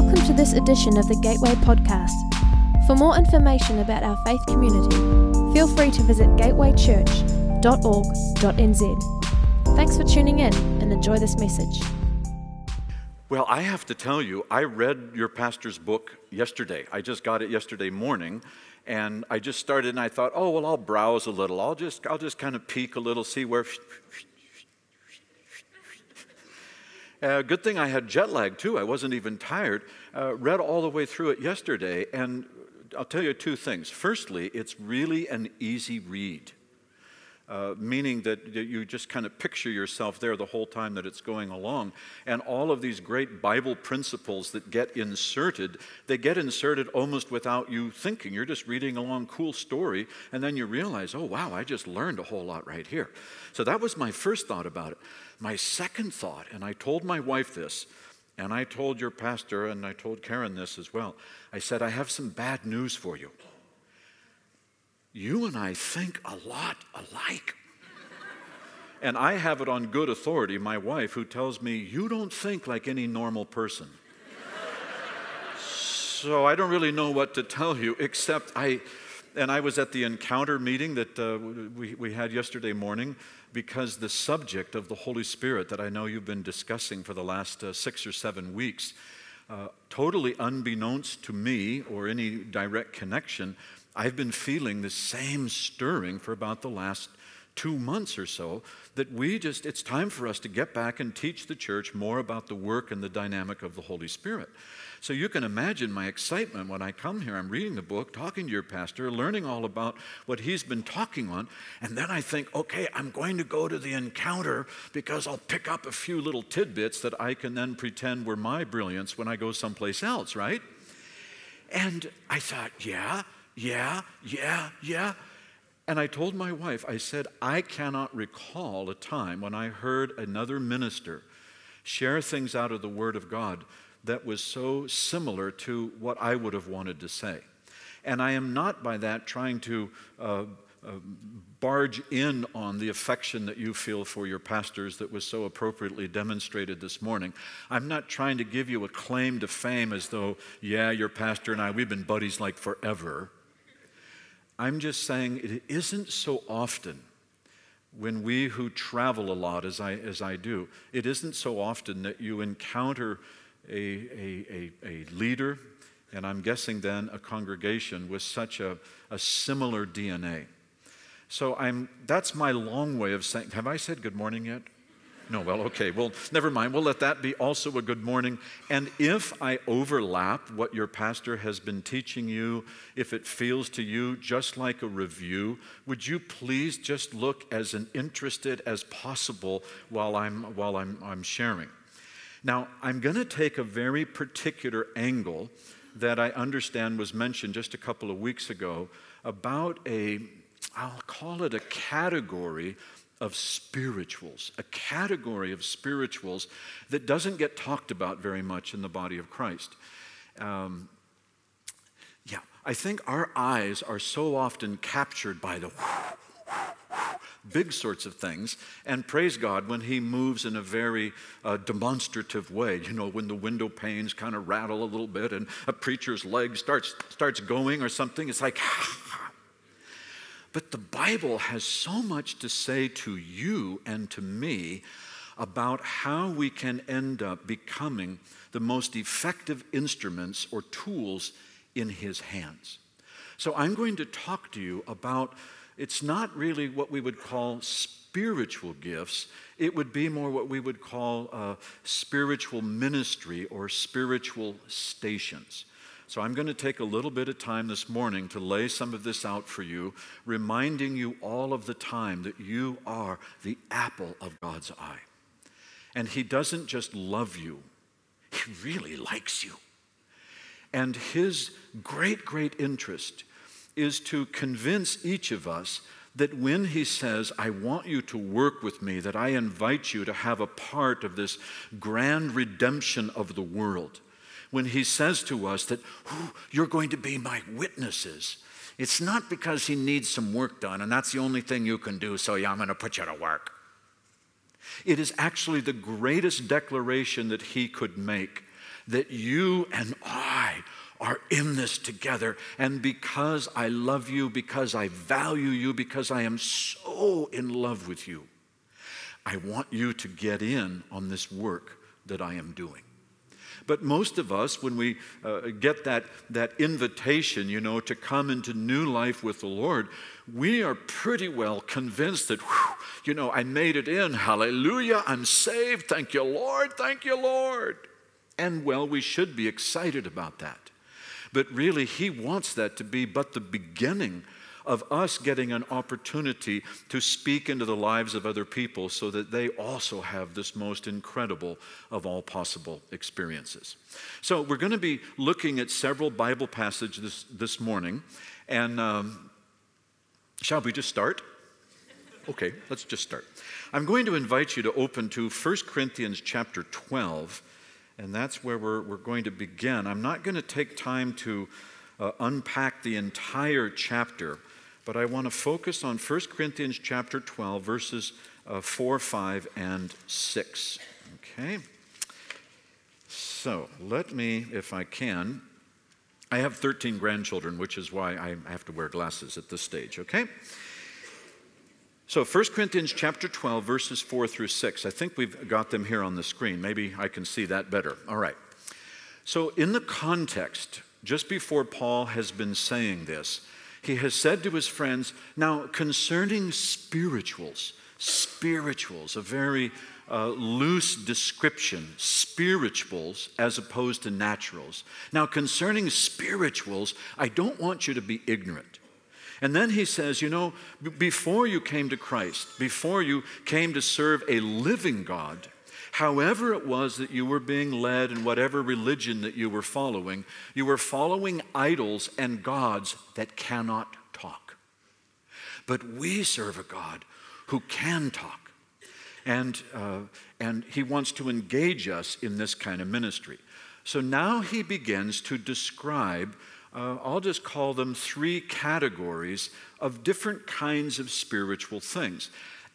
Welcome to this edition of the Gateway Podcast. For more information about our faith community, feel free to visit gatewaychurch.org.nz. Thanks for tuning in and enjoy this message. Well, I have to tell you, I read your pastor's book yesterday. I just got it yesterday morning, and I just started and I thought, oh, well, I'll browse a little. I'll just, I'll just kind of peek a little, see where Uh, good thing I had jet lag too. I wasn't even tired. Uh, read all the way through it yesterday, and I'll tell you two things. Firstly, it's really an easy read. Uh, meaning that you just kind of picture yourself there the whole time that it's going along. And all of these great Bible principles that get inserted, they get inserted almost without you thinking. You're just reading along, cool story, and then you realize, oh, wow, I just learned a whole lot right here. So that was my first thought about it. My second thought, and I told my wife this, and I told your pastor, and I told Karen this as well. I said, I have some bad news for you you and I think a lot alike. and I have it on good authority, my wife, who tells me, You don't think like any normal person. so I don't really know what to tell you, except I, and I was at the encounter meeting that uh, we, we had yesterday morning because the subject of the Holy Spirit that I know you've been discussing for the last uh, six or seven weeks, uh, totally unbeknownst to me or any direct connection, I've been feeling the same stirring for about the last two months or so that we just, it's time for us to get back and teach the church more about the work and the dynamic of the Holy Spirit. So you can imagine my excitement when I come here. I'm reading the book, talking to your pastor, learning all about what he's been talking on. And then I think, okay, I'm going to go to the encounter because I'll pick up a few little tidbits that I can then pretend were my brilliance when I go someplace else, right? And I thought, yeah, yeah, yeah, yeah. And I told my wife, I said, I cannot recall a time when I heard another minister share things out of the Word of God that was so similar to what I would have wanted to say. And I am not by that trying to uh, uh, barge in on the affection that you feel for your pastors that was so appropriately demonstrated this morning. I'm not trying to give you a claim to fame as though, yeah, your pastor and I, we've been buddies like forever. I'm just saying it isn't so often when we who travel a lot, as I, as I do, it isn't so often that you encounter a, a, a, a leader, and I'm guessing then a congregation with such a, a similar DNA. So I'm, that's my long way of saying, have I said good morning yet? No, well, okay. Well, never mind. We'll let that be also a good morning. And if I overlap what your pastor has been teaching you, if it feels to you just like a review, would you please just look as interested as possible while I'm, while I'm, I'm sharing? Now, I'm going to take a very particular angle that I understand was mentioned just a couple of weeks ago about a, I'll call it a category of spirituals, a category of spirituals that doesn't get talked about very much in the body of Christ. Um, yeah, I think our eyes are so often captured by the big sorts of things. And praise God when He moves in a very uh, demonstrative way. You know, when the window panes kind of rattle a little bit and a preacher's leg starts, starts going or something, it's like, But the Bible has so much to say to you and to me about how we can end up becoming the most effective instruments or tools in His hands. So I'm going to talk to you about it's not really what we would call spiritual gifts, it would be more what we would call uh, spiritual ministry or spiritual stations. So I'm going to take a little bit of time this morning to lay some of this out for you, reminding you all of the time that you are the apple of God's eye. And He doesn't just love you, He really likes you. And His great, great interest is to convince each of us that when he says, I want you to work with me, that I invite you to have a part of this grand redemption of the world, when he says to us that you're going to be my witnesses. It's not because he needs some work done and that's the only thing you can do, so yeah, I'm going to put you to work. It is actually the greatest declaration that he could make that you and I are in this together. And because I love you, because I value you, because I am so in love with you, I want you to get in on this work that I am doing. But most of us, when we uh, get that, that invitation, you know, to come into new life with the Lord, we are pretty well convinced that, whew, you know, I made it in. Hallelujah. I'm saved. Thank you, Lord. Thank you, Lord. And well, we should be excited about that. But really, He wants that to be but the beginning of us getting an opportunity to speak into the lives of other people so that they also have this most incredible of all possible experiences. So, we're going to be looking at several Bible passages this, this morning. And um, shall we just start? Okay, let's just start. I'm going to invite you to open to 1 Corinthians chapter 12 and that's where we're, we're going to begin. I'm not going to take time to uh, unpack the entire chapter, but I want to focus on 1 Corinthians chapter 12, verses uh, 4, 5, and 6. Okay? So let me, if I can, I have 13 grandchildren, which is why I have to wear glasses at this stage, okay? So 1 Corinthians chapter 12 verses 4 through 6. I think we've got them here on the screen. Maybe I can see that better. All right. So in the context just before Paul has been saying this, he has said to his friends, now concerning spirituals, spirituals, a very uh, loose description, spirituals as opposed to naturals. Now, concerning spirituals, I don't want you to be ignorant. And then he says, You know, before you came to Christ, before you came to serve a living God, however it was that you were being led in whatever religion that you were following, you were following idols and gods that cannot talk. But we serve a God who can talk. And, uh, and he wants to engage us in this kind of ministry. So now he begins to describe uh, I'll just call them three categories of different kinds of spiritual things.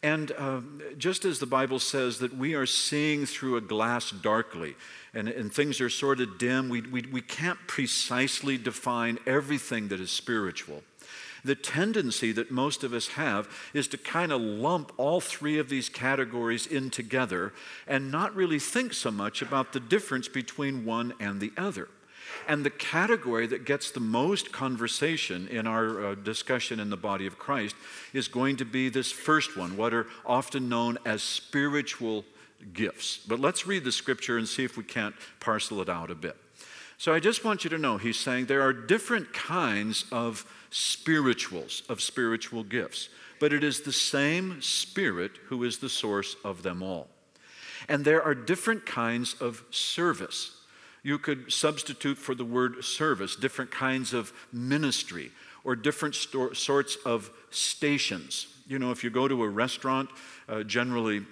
And uh, just as the Bible says that we are seeing through a glass darkly, and, and things are sort of dim, we, we, we can't precisely define everything that is spiritual. The tendency that most of us have is to kind of lump all three of these categories in together and not really think so much about the difference between one and the other. And the category that gets the most conversation in our uh, discussion in the body of Christ is going to be this first one, what are often known as spiritual gifts. But let's read the scripture and see if we can't parcel it out a bit. So I just want you to know, he's saying there are different kinds of spirituals, of spiritual gifts, but it is the same Spirit who is the source of them all. And there are different kinds of service you could substitute for the word service different kinds of ministry or different sto- sorts of stations. You know, if you go to a restaurant, uh, generally,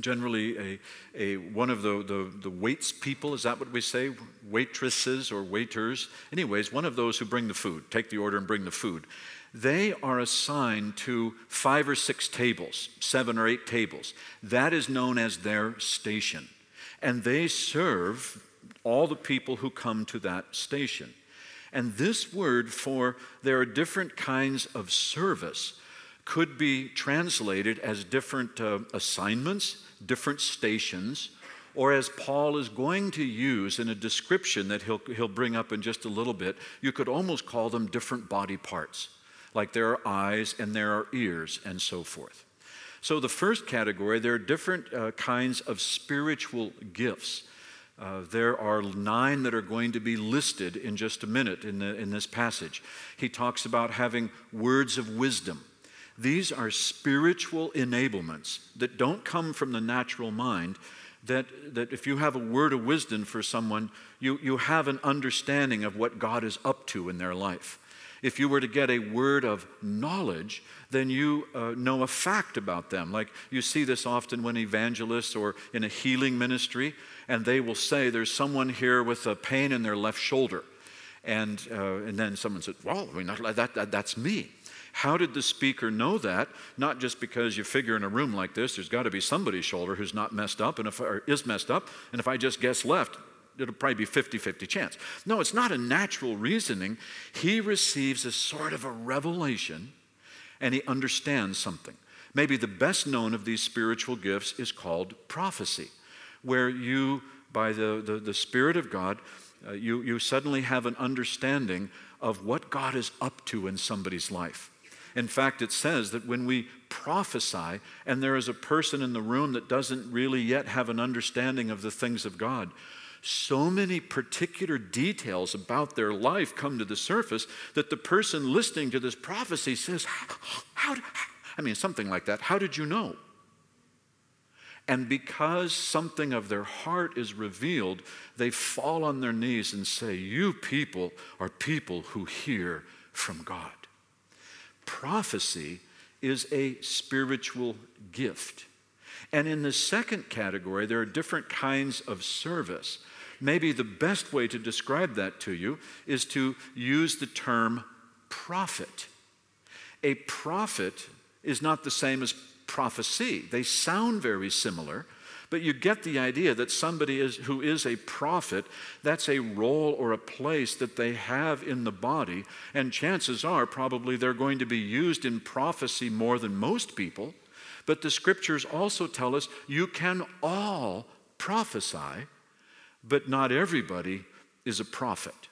generally a, a, one of the, the, the waits people, is that what we say? Waitresses or waiters. Anyways, one of those who bring the food, take the order and bring the food. They are assigned to five or six tables, seven or eight tables. That is known as their station. And they serve all the people who come to that station. And this word for there are different kinds of service could be translated as different uh, assignments, different stations, or as Paul is going to use in a description that he'll, he'll bring up in just a little bit, you could almost call them different body parts. Like there are eyes and there are ears and so forth. So, the first category, there are different uh, kinds of spiritual gifts. Uh, there are nine that are going to be listed in just a minute in, the, in this passage. He talks about having words of wisdom. These are spiritual enablements that don't come from the natural mind. That, that if you have a word of wisdom for someone, you, you have an understanding of what God is up to in their life. If you were to get a word of knowledge, then you uh, know a fact about them. Like you see this often when evangelists or in a healing ministry, and they will say, There's someone here with a pain in their left shoulder. And, uh, and then someone said, Well, that, that, that's me. How did the speaker know that? Not just because you figure in a room like this, there's got to be somebody's shoulder who's not messed up and if, or is messed up, and if I just guess left, it'll probably be 50 50 chance. No, it's not a natural reasoning. He receives a sort of a revelation and he understands something. Maybe the best known of these spiritual gifts is called prophecy, where you, by the, the, the Spirit of God, uh, you, you suddenly have an understanding of what God is up to in somebody's life. In fact, it says that when we prophesy and there is a person in the room that doesn't really yet have an understanding of the things of God, so many particular details about their life come to the surface that the person listening to this prophecy says, How, how I mean, something like that. How did you know? And because something of their heart is revealed, they fall on their knees and say, You people are people who hear from God. Prophecy is a spiritual gift. And in the second category, there are different kinds of service. Maybe the best way to describe that to you is to use the term prophet. A prophet is not the same as prophecy, they sound very similar. But you get the idea that somebody is, who is a prophet, that's a role or a place that they have in the body. And chances are, probably, they're going to be used in prophecy more than most people. But the scriptures also tell us you can all prophesy, but not everybody is a prophet.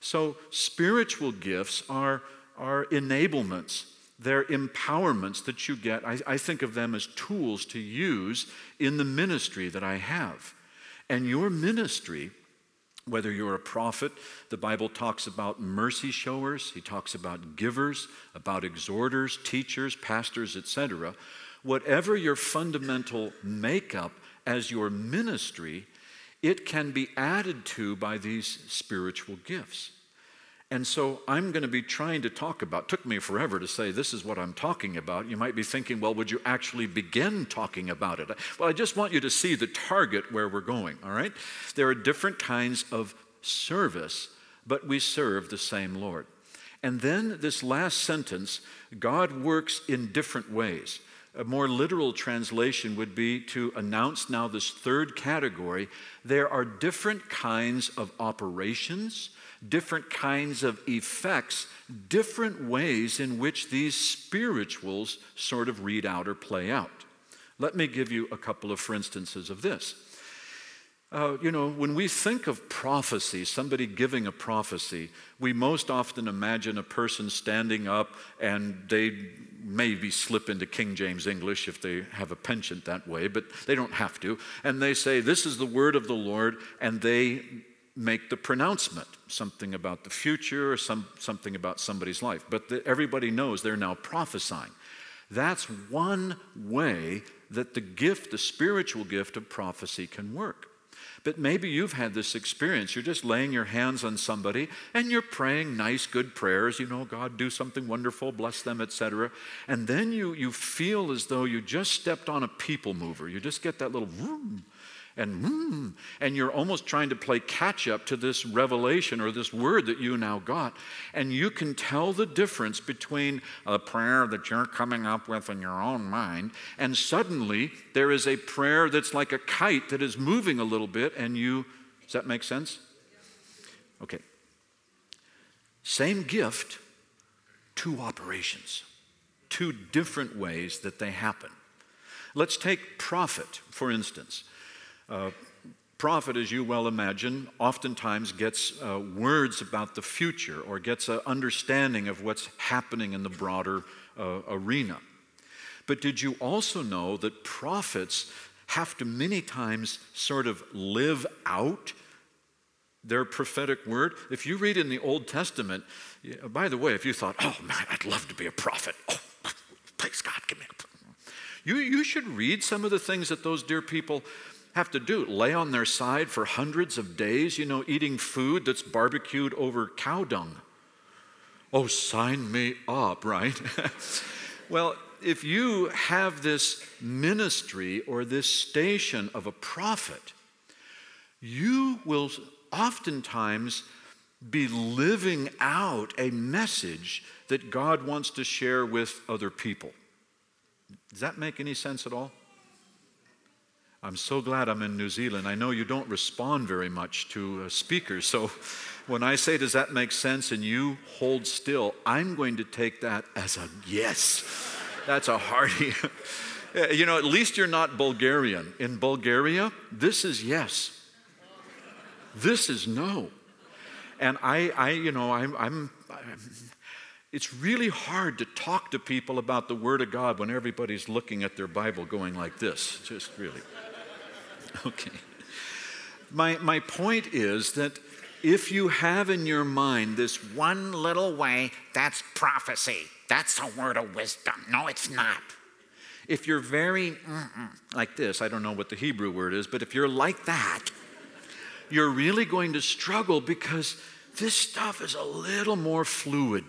So, spiritual gifts are, are enablements, they're empowerments that you get. I, I think of them as tools to use in the ministry that I have. And your ministry, whether you're a prophet, the Bible talks about mercy showers, he talks about givers, about exhorters, teachers, pastors, etc. Whatever your fundamental makeup as your ministry, it can be added to by these spiritual gifts. And so I'm going to be trying to talk about, took me forever to say this is what I'm talking about. You might be thinking, well, would you actually begin talking about it? Well, I just want you to see the target where we're going, all right? There are different kinds of service, but we serve the same Lord. And then this last sentence God works in different ways. A more literal translation would be to announce now this third category there are different kinds of operations different kinds of effects, different ways in which these spirituals sort of read out or play out. Let me give you a couple of for instances of this. Uh, you know, when we think of prophecy, somebody giving a prophecy, we most often imagine a person standing up and they maybe slip into King James English if they have a penchant that way, but they don't have to. And they say, This is the word of the Lord, and they make the pronouncement, something about the future or some, something about somebody's life. But the, everybody knows they're now prophesying. That's one way that the gift, the spiritual gift of prophecy, can work. But maybe you've had this experience. You're just laying your hands on somebody and you're praying nice, good prayers, you know, God, do something wonderful, bless them, etc. And then you, you feel as though you just stepped on a people mover. You just get that little vroom, and mm, and you're almost trying to play catch up to this revelation or this word that you now got and you can tell the difference between a prayer that you're coming up with in your own mind and suddenly there is a prayer that's like a kite that is moving a little bit and you does that make sense? Okay. Same gift two operations two different ways that they happen. Let's take prophet for instance uh, prophet, as you well imagine, oftentimes gets uh, words about the future or gets an understanding of what's happening in the broader uh, arena. But did you also know that prophets have to many times sort of live out their prophetic word? If you read in the Old Testament, by the way, if you thought, oh man, I'd love to be a prophet, oh, please God, give me a you, you should read some of the things that those dear people have to do? Lay on their side for hundreds of days, you know, eating food that's barbecued over cow dung. Oh, sign me up, right? well, if you have this ministry or this station of a prophet, you will oftentimes be living out a message that God wants to share with other people. Does that make any sense at all? I'm so glad I'm in New Zealand. I know you don't respond very much to speakers, so when I say, Does that make sense? and you hold still, I'm going to take that as a yes. That's a hearty. Eh, you know, at least you're not Bulgarian. In Bulgaria, this is yes. This is no. And I, I you know, I'm, I'm, I'm it's really hard to talk to people about the Word of God when everybody's looking at their Bible going like this. Just really. Okay. My, my point is that if you have in your mind this one little way, that's prophecy. That's a word of wisdom. No, it's not. If you're very like this, I don't know what the Hebrew word is, but if you're like that, you're really going to struggle because this stuff is a little more fluid.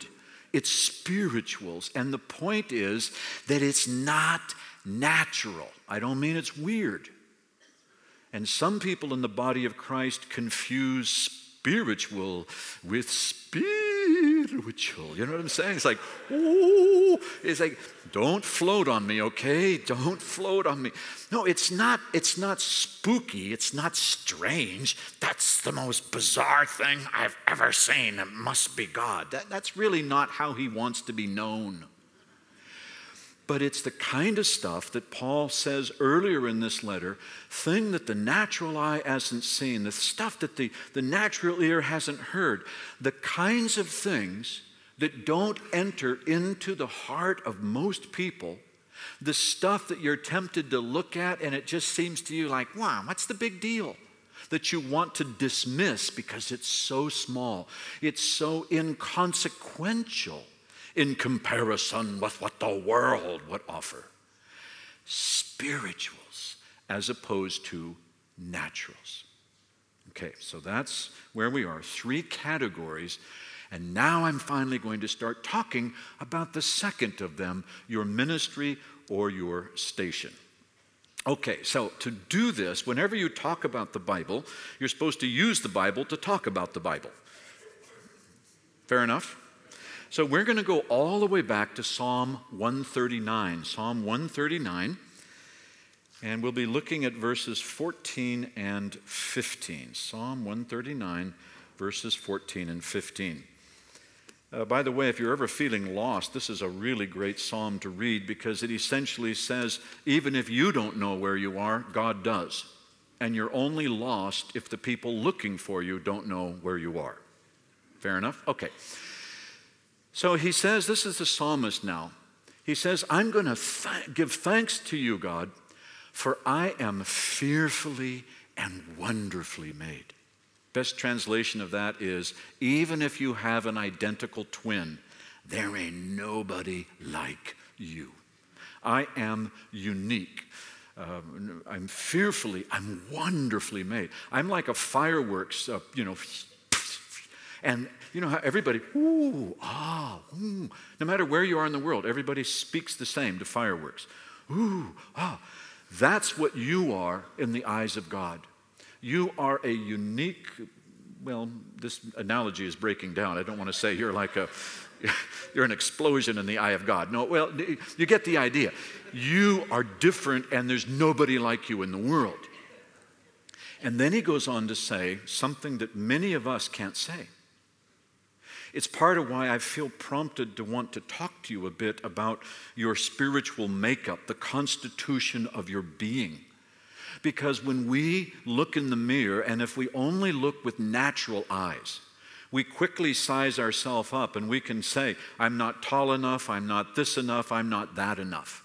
It's spirituals. And the point is that it's not natural. I don't mean it's weird. And some people in the body of Christ confuse spiritual with spiritual. You know what I'm saying? It's like, ooh, it's like, don't float on me, okay? Don't float on me. No, it's not, it's not spooky, it's not strange. That's the most bizarre thing I've ever seen. It must be God. That, that's really not how he wants to be known. But it's the kind of stuff that Paul says earlier in this letter thing that the natural eye hasn't seen, the stuff that the, the natural ear hasn't heard, the kinds of things that don't enter into the heart of most people, the stuff that you're tempted to look at and it just seems to you like, wow, what's the big deal? That you want to dismiss because it's so small, it's so inconsequential in comparison with what the world would offer. Spirituals as opposed to naturals. Okay, so that's where we are. Three categories. And now I'm finally going to start talking about the second of them your ministry or your station. Okay, so to do this, whenever you talk about the Bible, you're supposed to use the Bible to talk about the Bible. Fair enough? So we're going to go all the way back to Psalm 139. Psalm 139. And we'll be looking at verses 14 and 15. Psalm 139, verses 14 and 15. Uh, by the way, if you're ever feeling lost, this is a really great psalm to read because it essentially says even if you don't know where you are, God does. And you're only lost if the people looking for you don't know where you are. Fair enough? Okay. So he says, This is the psalmist now. He says, I'm going to th- give thanks to you, God, for I am fearfully and wonderfully made. Best translation of that is even if you have an identical twin, there ain't nobody like you. I am unique. Uh, I'm fearfully, I'm wonderfully made. I'm like a fireworks, uh, you know, and you know how everybody, ooh, ah, ooh. No matter where you are in the world, everybody speaks the same to fireworks. Ooh, ah. That's what you are in the eyes of God. You are a unique, well, this analogy is breaking down. I don't want to say you're like a, you're an explosion in the eye of God. No, well, you get the idea. You are different and there's nobody like you in the world. And then he goes on to say something that many of us can't say. It's part of why I feel prompted to want to talk to you a bit about your spiritual makeup, the constitution of your being. Because when we look in the mirror, and if we only look with natural eyes, we quickly size ourselves up and we can say, I'm not tall enough, I'm not this enough, I'm not that enough.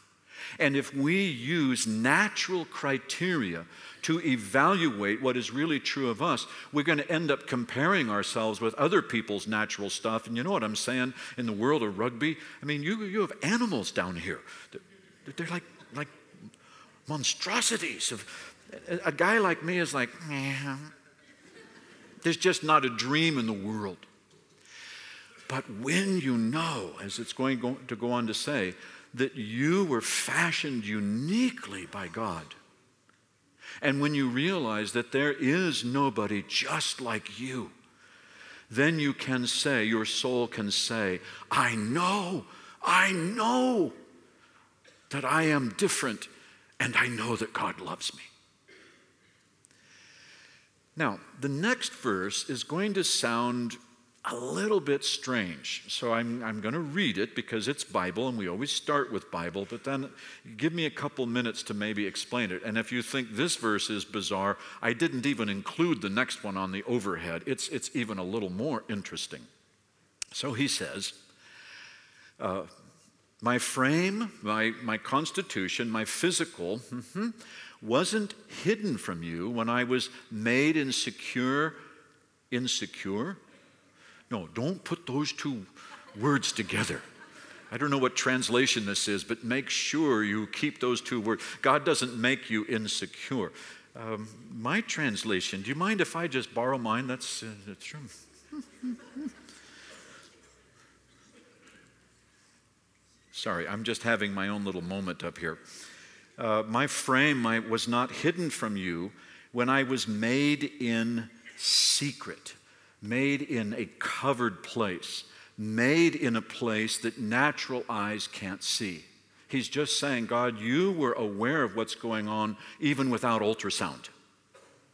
And if we use natural criteria to evaluate what is really true of us, we're going to end up comparing ourselves with other people's natural stuff. And you know what I'm saying in the world of rugby? I mean, you, you have animals down here. They're, they're like, like monstrosities. Of, a guy like me is like, there's just not a dream in the world. But when you know, as it's going to go on to say, that you were fashioned uniquely by God, and when you realize that there is nobody just like you, then you can say, your soul can say, I know, I know that I am different, and I know that God loves me. Now, the next verse is going to sound a little bit strange. So I'm, I'm going to read it because it's Bible and we always start with Bible, but then give me a couple minutes to maybe explain it. And if you think this verse is bizarre, I didn't even include the next one on the overhead. It's, it's even a little more interesting. So he says, uh, My frame, my, my constitution, my physical, mm-hmm, wasn't hidden from you when I was made insecure. Insecure? No, don't put those two words together. I don't know what translation this is, but make sure you keep those two words. God doesn't make you insecure. Um, my translation, do you mind if I just borrow mine? That's, uh, that's true. Sorry, I'm just having my own little moment up here. Uh, my frame my, was not hidden from you when I was made in secret made in a covered place, made in a place that natural eyes can't see. He's just saying, God, you were aware of what's going on even without ultrasound.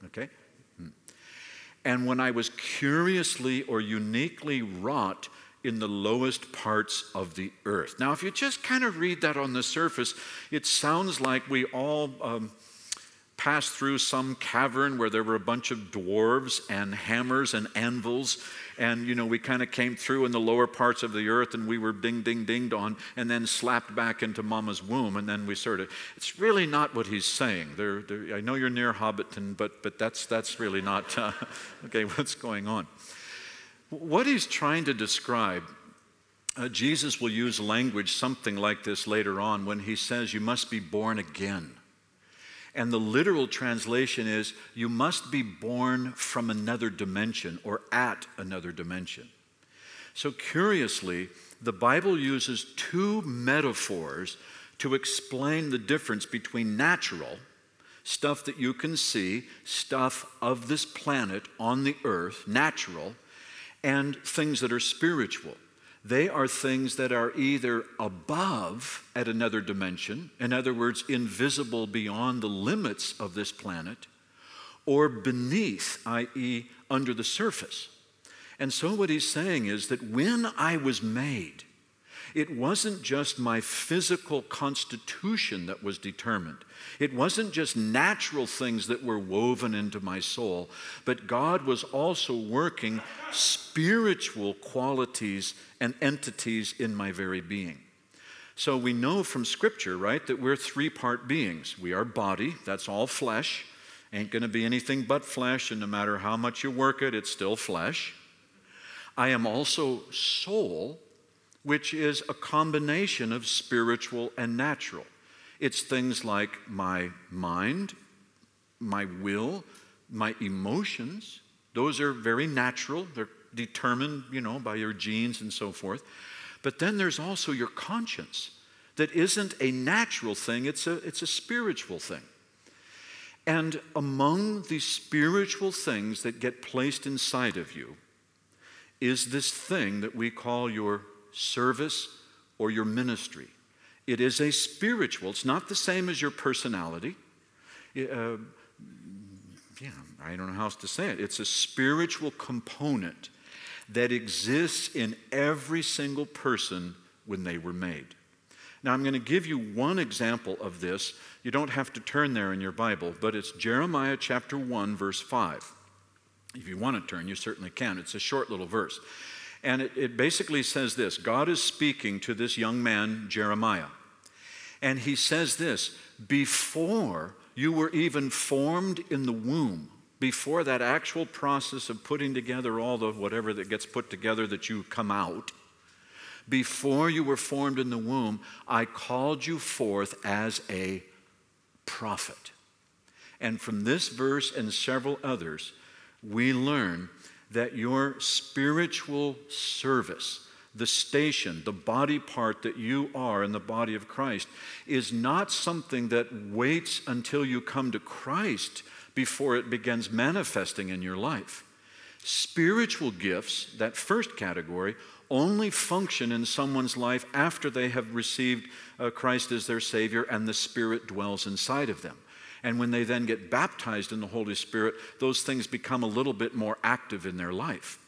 Okay? Hmm. And when I was curiously or uniquely wrought in the lowest parts of the earth. Now, if you just kind of read that on the surface, it sounds like we all. Um, passed through some cavern where there were a bunch of dwarves and hammers and anvils. And, you know, we kind of came through in the lower parts of the earth and we were ding, ding, dinged on and then slapped back into mama's womb. And then we sort of, it's really not what he's saying. They're, they're, I know you're near Hobbiton, but, but that's, that's really not, uh, okay, what's going on. What he's trying to describe uh, Jesus will use language something like this later on when he says, You must be born again. And the literal translation is, you must be born from another dimension or at another dimension. So, curiously, the Bible uses two metaphors to explain the difference between natural, stuff that you can see, stuff of this planet on the earth, natural, and things that are spiritual. They are things that are either above at another dimension, in other words, invisible beyond the limits of this planet, or beneath, i.e., under the surface. And so, what he's saying is that when I was made, it wasn't just my physical constitution that was determined. It wasn't just natural things that were woven into my soul, but God was also working spiritual qualities and entities in my very being. So we know from Scripture, right, that we're three part beings. We are body, that's all flesh. Ain't gonna be anything but flesh, and no matter how much you work it, it's still flesh. I am also soul, which is a combination of spiritual and natural. It's things like my mind, my will, my emotions. Those are very natural. They're determined, you know, by your genes and so forth. But then there's also your conscience that isn't a natural thing, it's a, it's a spiritual thing. And among the spiritual things that get placed inside of you is this thing that we call your service, or your ministry. It is a spiritual, it's not the same as your personality. Uh, yeah, I don't know how else to say it. It's a spiritual component that exists in every single person when they were made. Now, I'm going to give you one example of this. You don't have to turn there in your Bible, but it's Jeremiah chapter 1, verse 5. If you want to turn, you certainly can. It's a short little verse. And it, it basically says this God is speaking to this young man, Jeremiah. And he says this Before you were even formed in the womb, before that actual process of putting together all the whatever that gets put together that you come out, before you were formed in the womb, I called you forth as a prophet. And from this verse and several others, we learn that your spiritual service, the station, the body part that you are in the body of Christ, is not something that waits until you come to Christ before it begins manifesting in your life. Spiritual gifts, that first category, only function in someone's life after they have received uh, Christ as their Savior and the Spirit dwells inside of them. And when they then get baptized in the Holy Spirit, those things become a little bit more active in their life.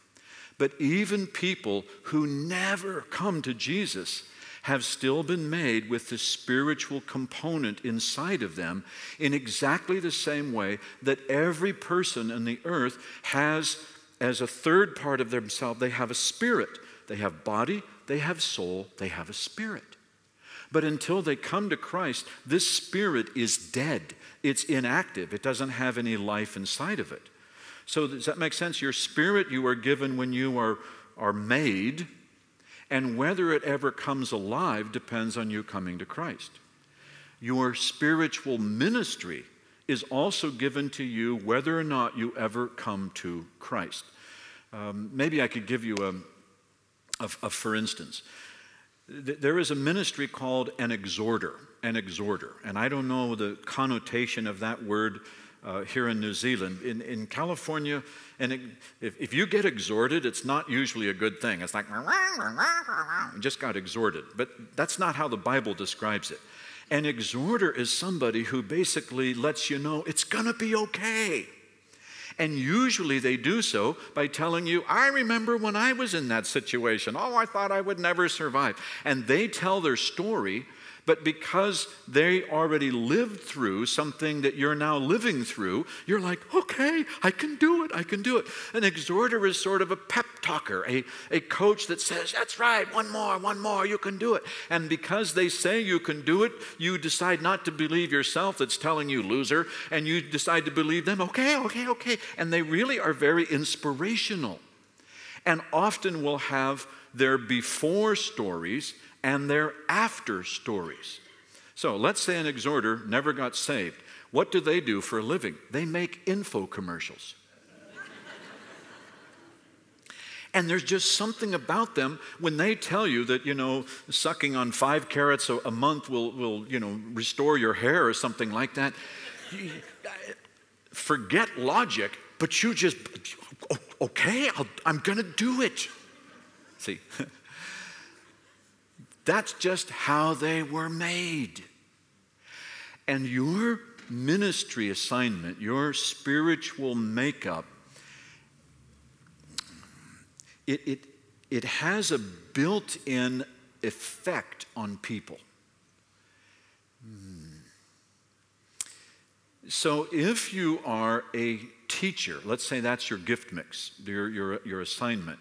But even people who never come to Jesus have still been made with the spiritual component inside of them in exactly the same way that every person on the earth has, as a third part of themselves, they have a spirit. They have body, they have soul, they have a spirit. But until they come to Christ, this spirit is dead. It's inactive. It doesn't have any life inside of it. So, does that make sense? Your spirit you are given when you are, are made, and whether it ever comes alive depends on you coming to Christ. Your spiritual ministry is also given to you whether or not you ever come to Christ. Um, maybe I could give you a, a, a for instance. There is a ministry called an exhorter, an exhorter. And I don't know the connotation of that word uh, here in New Zealand. In, in California, and it, if, if you get exhorted, it's not usually a good thing. It's like, you just got exhorted. But that's not how the Bible describes it. An exhorter is somebody who basically lets you know it's going to be okay. And usually they do so by telling you, I remember when I was in that situation. Oh, I thought I would never survive. And they tell their story but because they already lived through something that you're now living through, you're like, okay, I can do it, I can do it. An exhorter is sort of a pep talker, a, a coach that says, that's right, one more, one more, you can do it. And because they say you can do it, you decide not to believe yourself that's telling you loser, and you decide to believe them, okay, okay, okay. And they really are very inspirational and often will have their before stories and their after stories. So let's say an exhorter never got saved. What do they do for a living? They make info commercials. And there's just something about them when they tell you that, you know, sucking on five carrots a, month will, will, you know, restore your hair or something like that. Forget logic, but you just, okay, i am going to do it. See? That's just how they were made. And your ministry assignment, your spiritual makeup, it, it, it has a built in effect on people. Hmm. So if you are a teacher, let's say that's your gift mix, your, your, your assignment,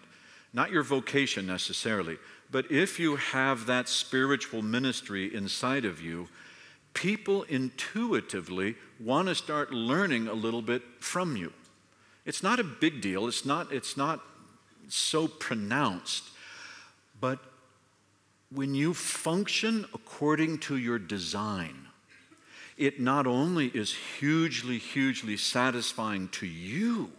not your vocation necessarily, but if you have that spiritual ministry inside of you, people intuitively want to start learning a little bit from you. It's not a big deal, it's not, it's not so pronounced, but when you function according to your design, it not only is hugely, hugely satisfying to you,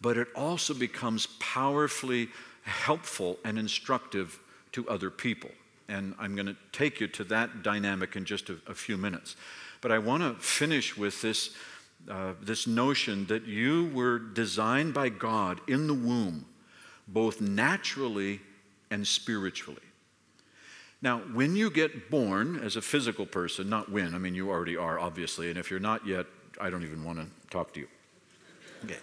but it also becomes powerfully helpful and instructive to other people. And I'm going to take you to that dynamic in just a, a few minutes. But I want to finish with this, uh, this notion that you were designed by God in the womb, both naturally and spiritually. Now, when you get born as a physical person, not when, I mean, you already are, obviously, and if you're not yet, I don't even want to talk to you. Okay.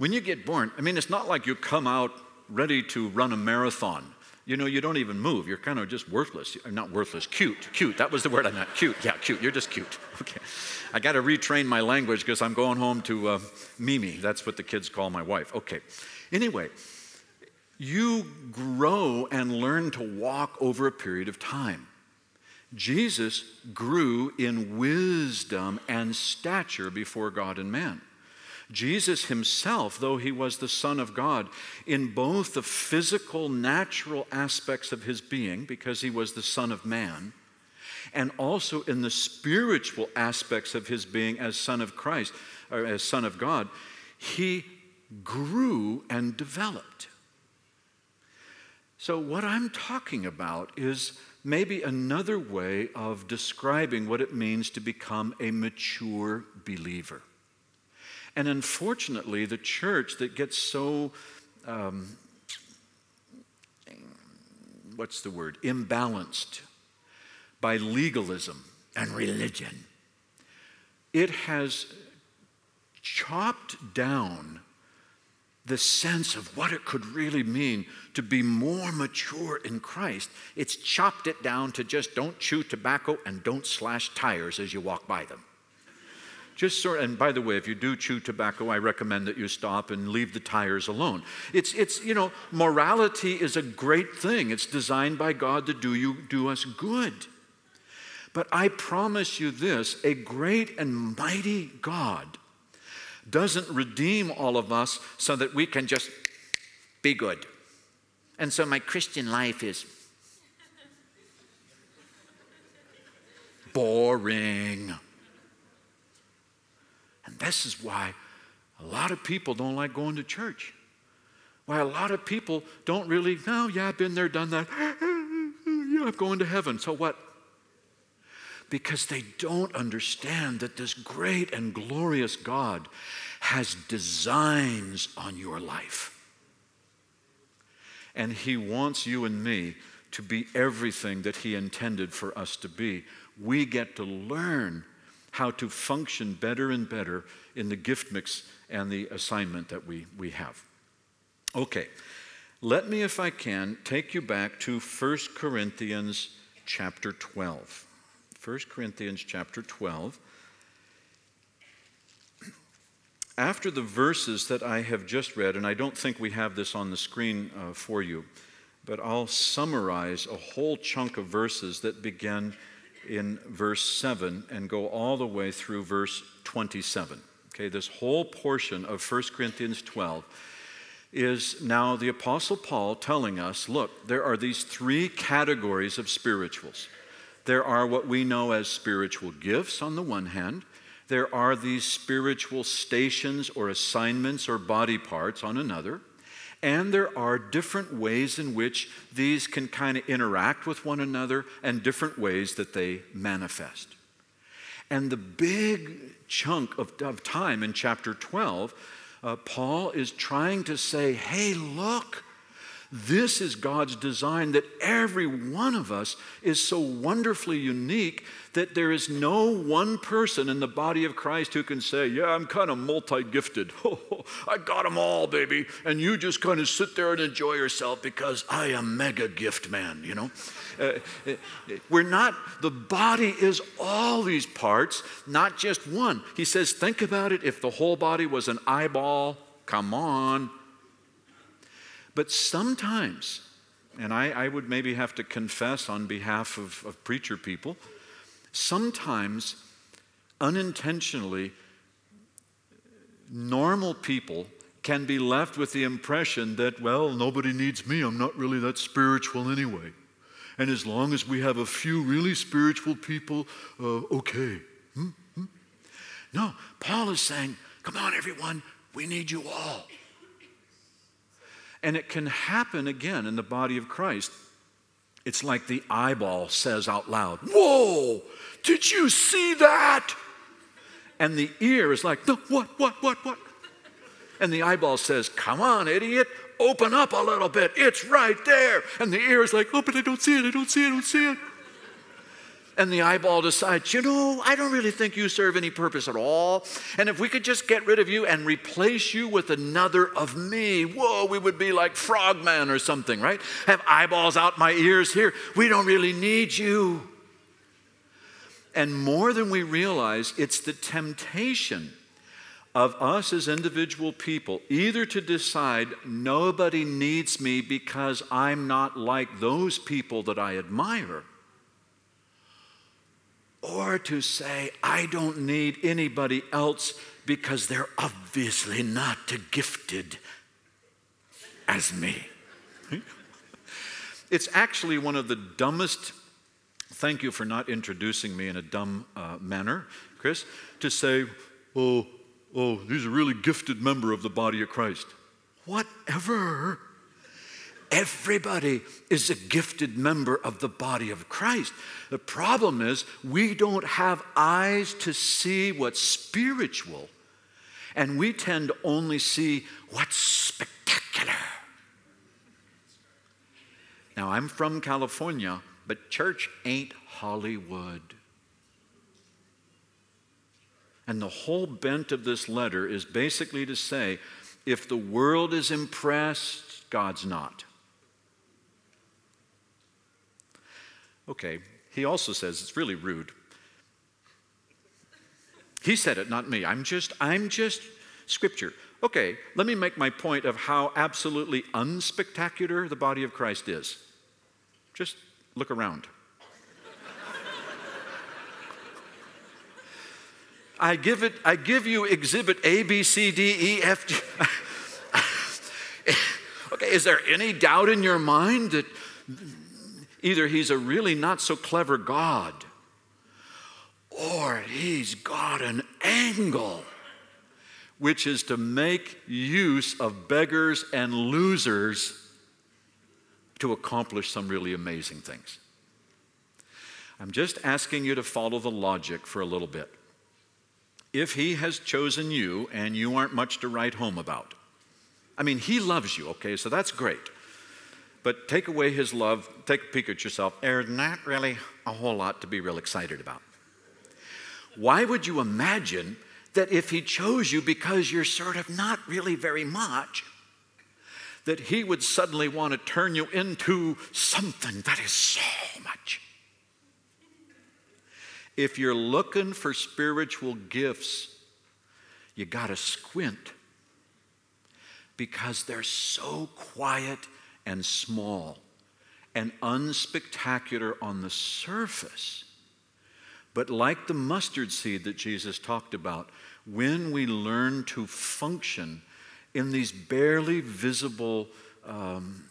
When you get born, I mean, it's not like you come out ready to run a marathon. You know, you don't even move. You're kind of just worthless. Not worthless, cute. Cute. That was the word I meant. Cute. Yeah, cute. You're just cute. Okay. I got to retrain my language because I'm going home to uh, Mimi. That's what the kids call my wife. Okay. Anyway, you grow and learn to walk over a period of time. Jesus grew in wisdom and stature before God and man. Jesus himself, though he was the Son of God, in both the physical, natural aspects of his being, because he was the Son of Man, and also in the spiritual aspects of his being as Son of Christ, or as Son of God, he grew and developed. So, what I'm talking about is maybe another way of describing what it means to become a mature believer. And unfortunately, the church that gets so, um, what's the word, imbalanced by legalism and religion it has chopped down the sense of what it could really mean to be more mature in Christ. It's chopped it down to just don't chew tobacco and don't slash tires as you walk by them. Just sort and by the way, if you do chew tobacco, I recommend that you stop and leave the tires alone. It's it's you know, morality is a great thing. It's designed by God to do you do us good. But I promise you this, a great and mighty God doesn't redeem all of us so that we can just be good. And so my Christian life is boring. This is why a lot of people don't like going to church. Why a lot of people don't really, oh, yeah, I've been there, done that. yeah, I'm going to heaven. So what? because they don't understand that this great and glorious God has designs on your life. And He wants you and me to be everything that He intended for us to be. We get to learn how to function better and better in the gift mix and the assignment that we, we have. Okay, let me, if I can, take you back to 1 Corinthians chapter 12. 1 Corinthians chapter 12. After the verses that I have just read, and I don't think we have this on the screen uh, for you, but I'll summarize a whole chunk of verses that begin in verse 7 and go all the way through verse 27. Okay, this whole portion of 1 Corinthians 12 is now the Apostle Paul telling us look, there are these three categories of spirituals. There are what we know as spiritual gifts on the one hand. There are these spiritual stations or assignments or body parts on another. And there are different ways in which these can kind of interact with one another and different ways that they manifest. And the big chunk of, of time in chapter 12, uh, Paul is trying to say, hey, look, this is God's design that every one of us is so wonderfully unique that there is no one person in the body of Christ who can say, Yeah, I'm kind of multi gifted. I got them all, baby. And you just kind of sit there and enjoy yourself because I am mega gift man, you know? Uh, uh, we're not, the body is all these parts, not just one. He says, Think about it. If the whole body was an eyeball, come on, but sometimes, and I, I would maybe have to confess on behalf of, of preacher people, sometimes unintentionally, normal people can be left with the impression that, well, nobody needs me. I'm not really that spiritual anyway. And as long as we have a few really spiritual people, uh, okay. Hmm? Hmm? No, Paul is saying, come on, everyone, we need you all. And it can happen again in the body of Christ. It's like the eyeball says out loud, Whoa, did you see that? And the ear is like, No, what, what, what, what? And the eyeball says, Come on, idiot, open up a little bit. It's right there. And the ear is like, Oh, but I don't see it, I don't see it, I don't see it and the eyeball decides, you know, I don't really think you serve any purpose at all. And if we could just get rid of you and replace you with another of me, whoa, we would be like frogman or something, right? Have eyeballs out my ears here. We don't really need you. And more than we realize, it's the temptation of us as individual people either to decide nobody needs me because I'm not like those people that I admire or to say, I don't need anybody else because they're obviously not gifted as me. it's actually one of the dumbest, thank you for not introducing me in a dumb uh, manner, Chris, to say, oh, oh, he's a really gifted member of the body of Christ. Whatever. Everybody is a gifted member of the body of Christ. The problem is we don't have eyes to see what's spiritual, and we tend to only see what's spectacular. Now, I'm from California, but church ain't Hollywood. And the whole bent of this letter is basically to say if the world is impressed, God's not. Okay, he also says it's really rude. He said it, not me. I'm just, I'm just scripture. Okay, let me make my point of how absolutely unspectacular the body of Christ is. Just look around. I give it, I give you exhibit A, B, C, D, E, F, G. okay, is there any doubt in your mind that either he's a really not so clever God or he's got an angle, which is to make use of beggars and losers to accomplish some really amazing things. I'm just asking you to follow the logic for a little bit. If he has chosen you and you aren't much to write home about, I mean, he loves you, okay, so that's great. But take away his love, take a peek at yourself. There's not really a whole lot to be real excited about. Why would you imagine that if he chose you because you're sort of not really very much, that he would suddenly want to turn you into something that is so much? If you're looking for spiritual gifts, you got to squint because they're so quiet and small and unspectacular on the surface. But like the mustard seed that Jesus talked about, when we learn to function in these barely visible um,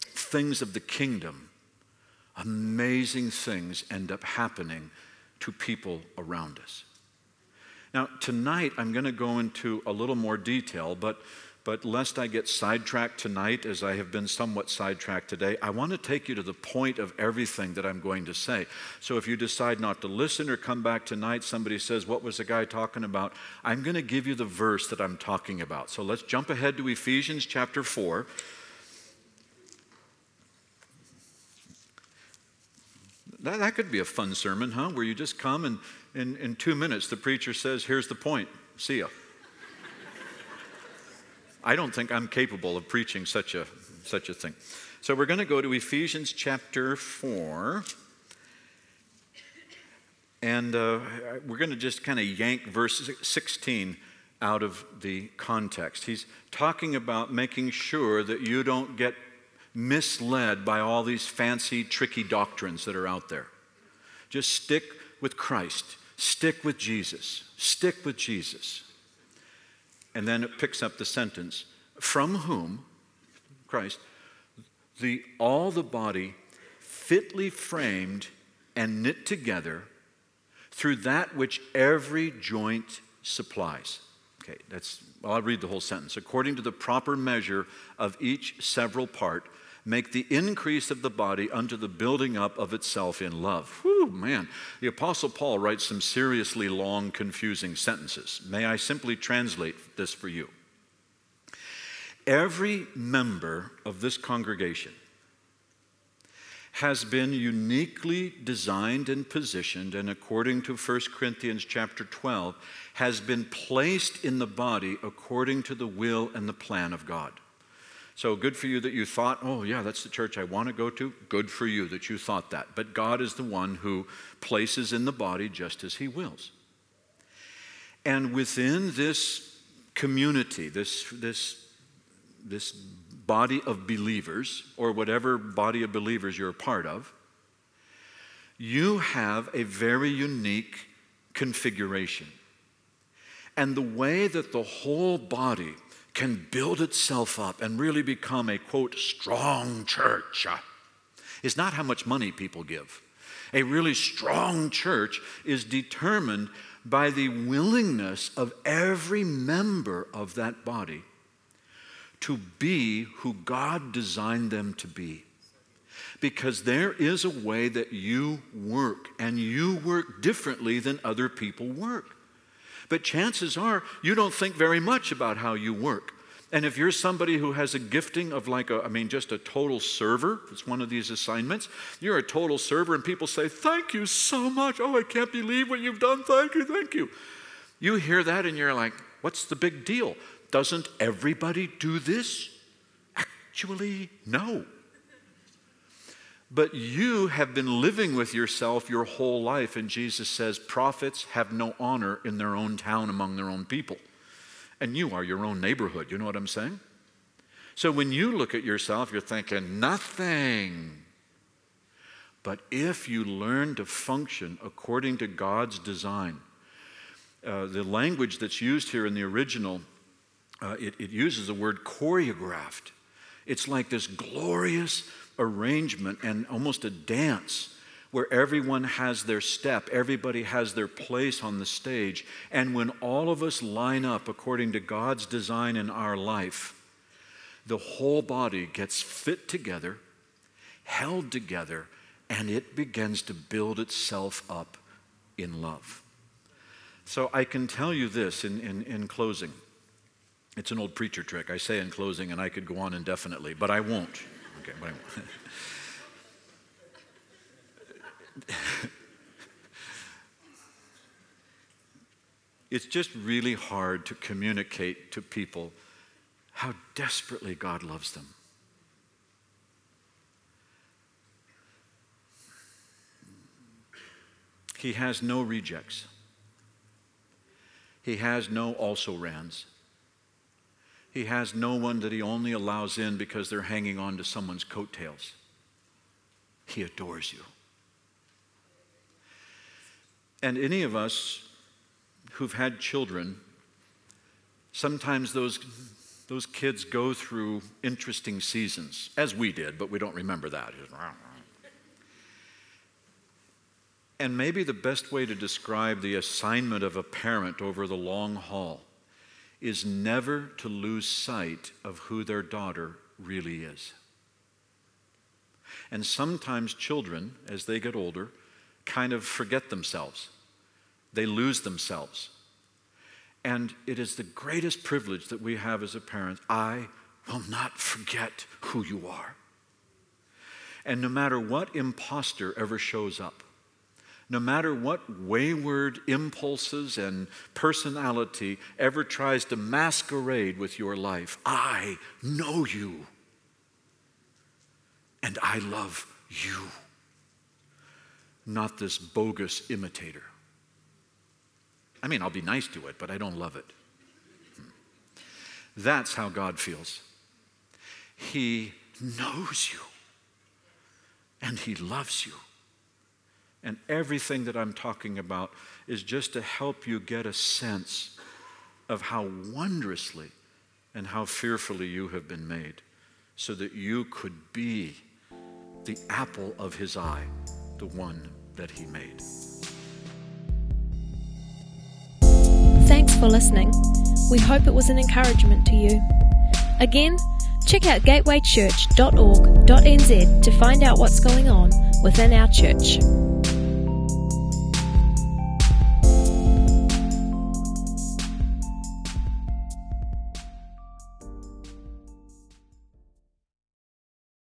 things of the kingdom, amazing things end up happening to people around us. Now, tonight I'm going to go into a little more detail, but but lest I get sidetracked tonight, as I have been somewhat sidetracked today, I want to take you to the point of everything that I'm going to say. So if you decide not to listen or come back tonight, somebody says, What was the guy talking about? I'm going to give you the verse that I'm talking about. So let's jump ahead to Ephesians chapter 4. That, that could be a fun sermon, huh? Where you just come and in, in two minutes the preacher says, Here's the point. See ya. I don't think I'm capable of preaching such a, such a thing. So we're going to go to Ephesians chapter 4. And uh, we're going to just kind of yank verse 16 out of the context. He's talking about making sure that you don't get misled by all these fancy, tricky doctrines that are out there. Just stick with Christ, stick with Jesus, stick with Jesus. And then it picks up the sentence from whom, Christ, the, all the body fitly framed and knit together through that which every joint supplies. Okay, that's, well, I'll read the whole sentence. According to the proper measure of each several part, make the increase of the body unto the building up of itself in love. Whew, man. The Apostle Paul writes some seriously long, confusing sentences. May I simply translate this for you? Every member of this congregation has been uniquely designed and positioned and according to 1 Corinthians chapter 12 has been placed in the body according to the will and the plan of God. So good for you that you thought, oh, yeah, that's the church I want to go to. Good for you that you thought that. But God is the one who places in the body just as He wills. And within this community, this, this, this body of believers, or whatever body of believers you're a part of, you have a very unique configuration. And the way that the whole body can build itself up and really become a quote strong church is not how much money people give. A really strong church is determined by the willingness of every member of that body to be who God designed them to be. Because there is a way that you work, and you work differently than other people work. But chances are you don't think very much about how you work. And if you're somebody who has a gifting of like a, I mean, just a total server, it's one of these assignments, you're a total server and people say, Thank you so much. Oh, I can't believe what you've done. Thank you, thank you. You hear that and you're like, what's the big deal? Doesn't everybody do this? Actually, no. But you have been living with yourself your whole life, and Jesus says prophets have no honor in their own town among their own people. And you are your own neighborhood. You know what I'm saying? So when you look at yourself, you're thinking, nothing. But if you learn to function according to God's design, uh, the language that's used here in the original, uh, it, it uses the word choreographed. It's like this glorious arrangement and almost a dance where everyone has their step, everybody has their place on the stage. And when all of us line up according to God's design in our life, the whole body gets fit together, held together, and it begins to build itself up in love. So I can tell you this in, in, in closing. It's an old preacher trick. I say in closing, and I could go on indefinitely, but I won't. Okay, but it's just really hard to communicate to people how desperately God loves them. He has no rejects. He has no also rans. He has no one that he only allows in because they're hanging on to someone's coattails. He adores you. And any of us who've had children, sometimes those, those kids go through interesting seasons, as we did, but we don't remember that. And maybe the best way to describe the assignment of a parent over the long haul is never to lose sight of who their daughter really is. And sometimes children, as they get older, kind of forget themselves. They lose themselves. And it is the greatest privilege that we have as a parent. I will not forget who you are. And no matter what impostor ever shows up, no matter what wayward impulses and personality ever tries to masquerade with your life, I know you. And I love you, not this bogus imitator. I mean, I'll be nice to it, but I don't love it. Hmm. That's how God feels. He knows you, and He loves you. And everything that I'm talking about is just to help you get a sense of how wondrously and how fearfully you have been made, so that you could be the apple of his eye, the one that he made. Thanks for listening. We hope it was an encouragement to you. Again, check out gatewaychurch.org.nz to find out what's going on within our church.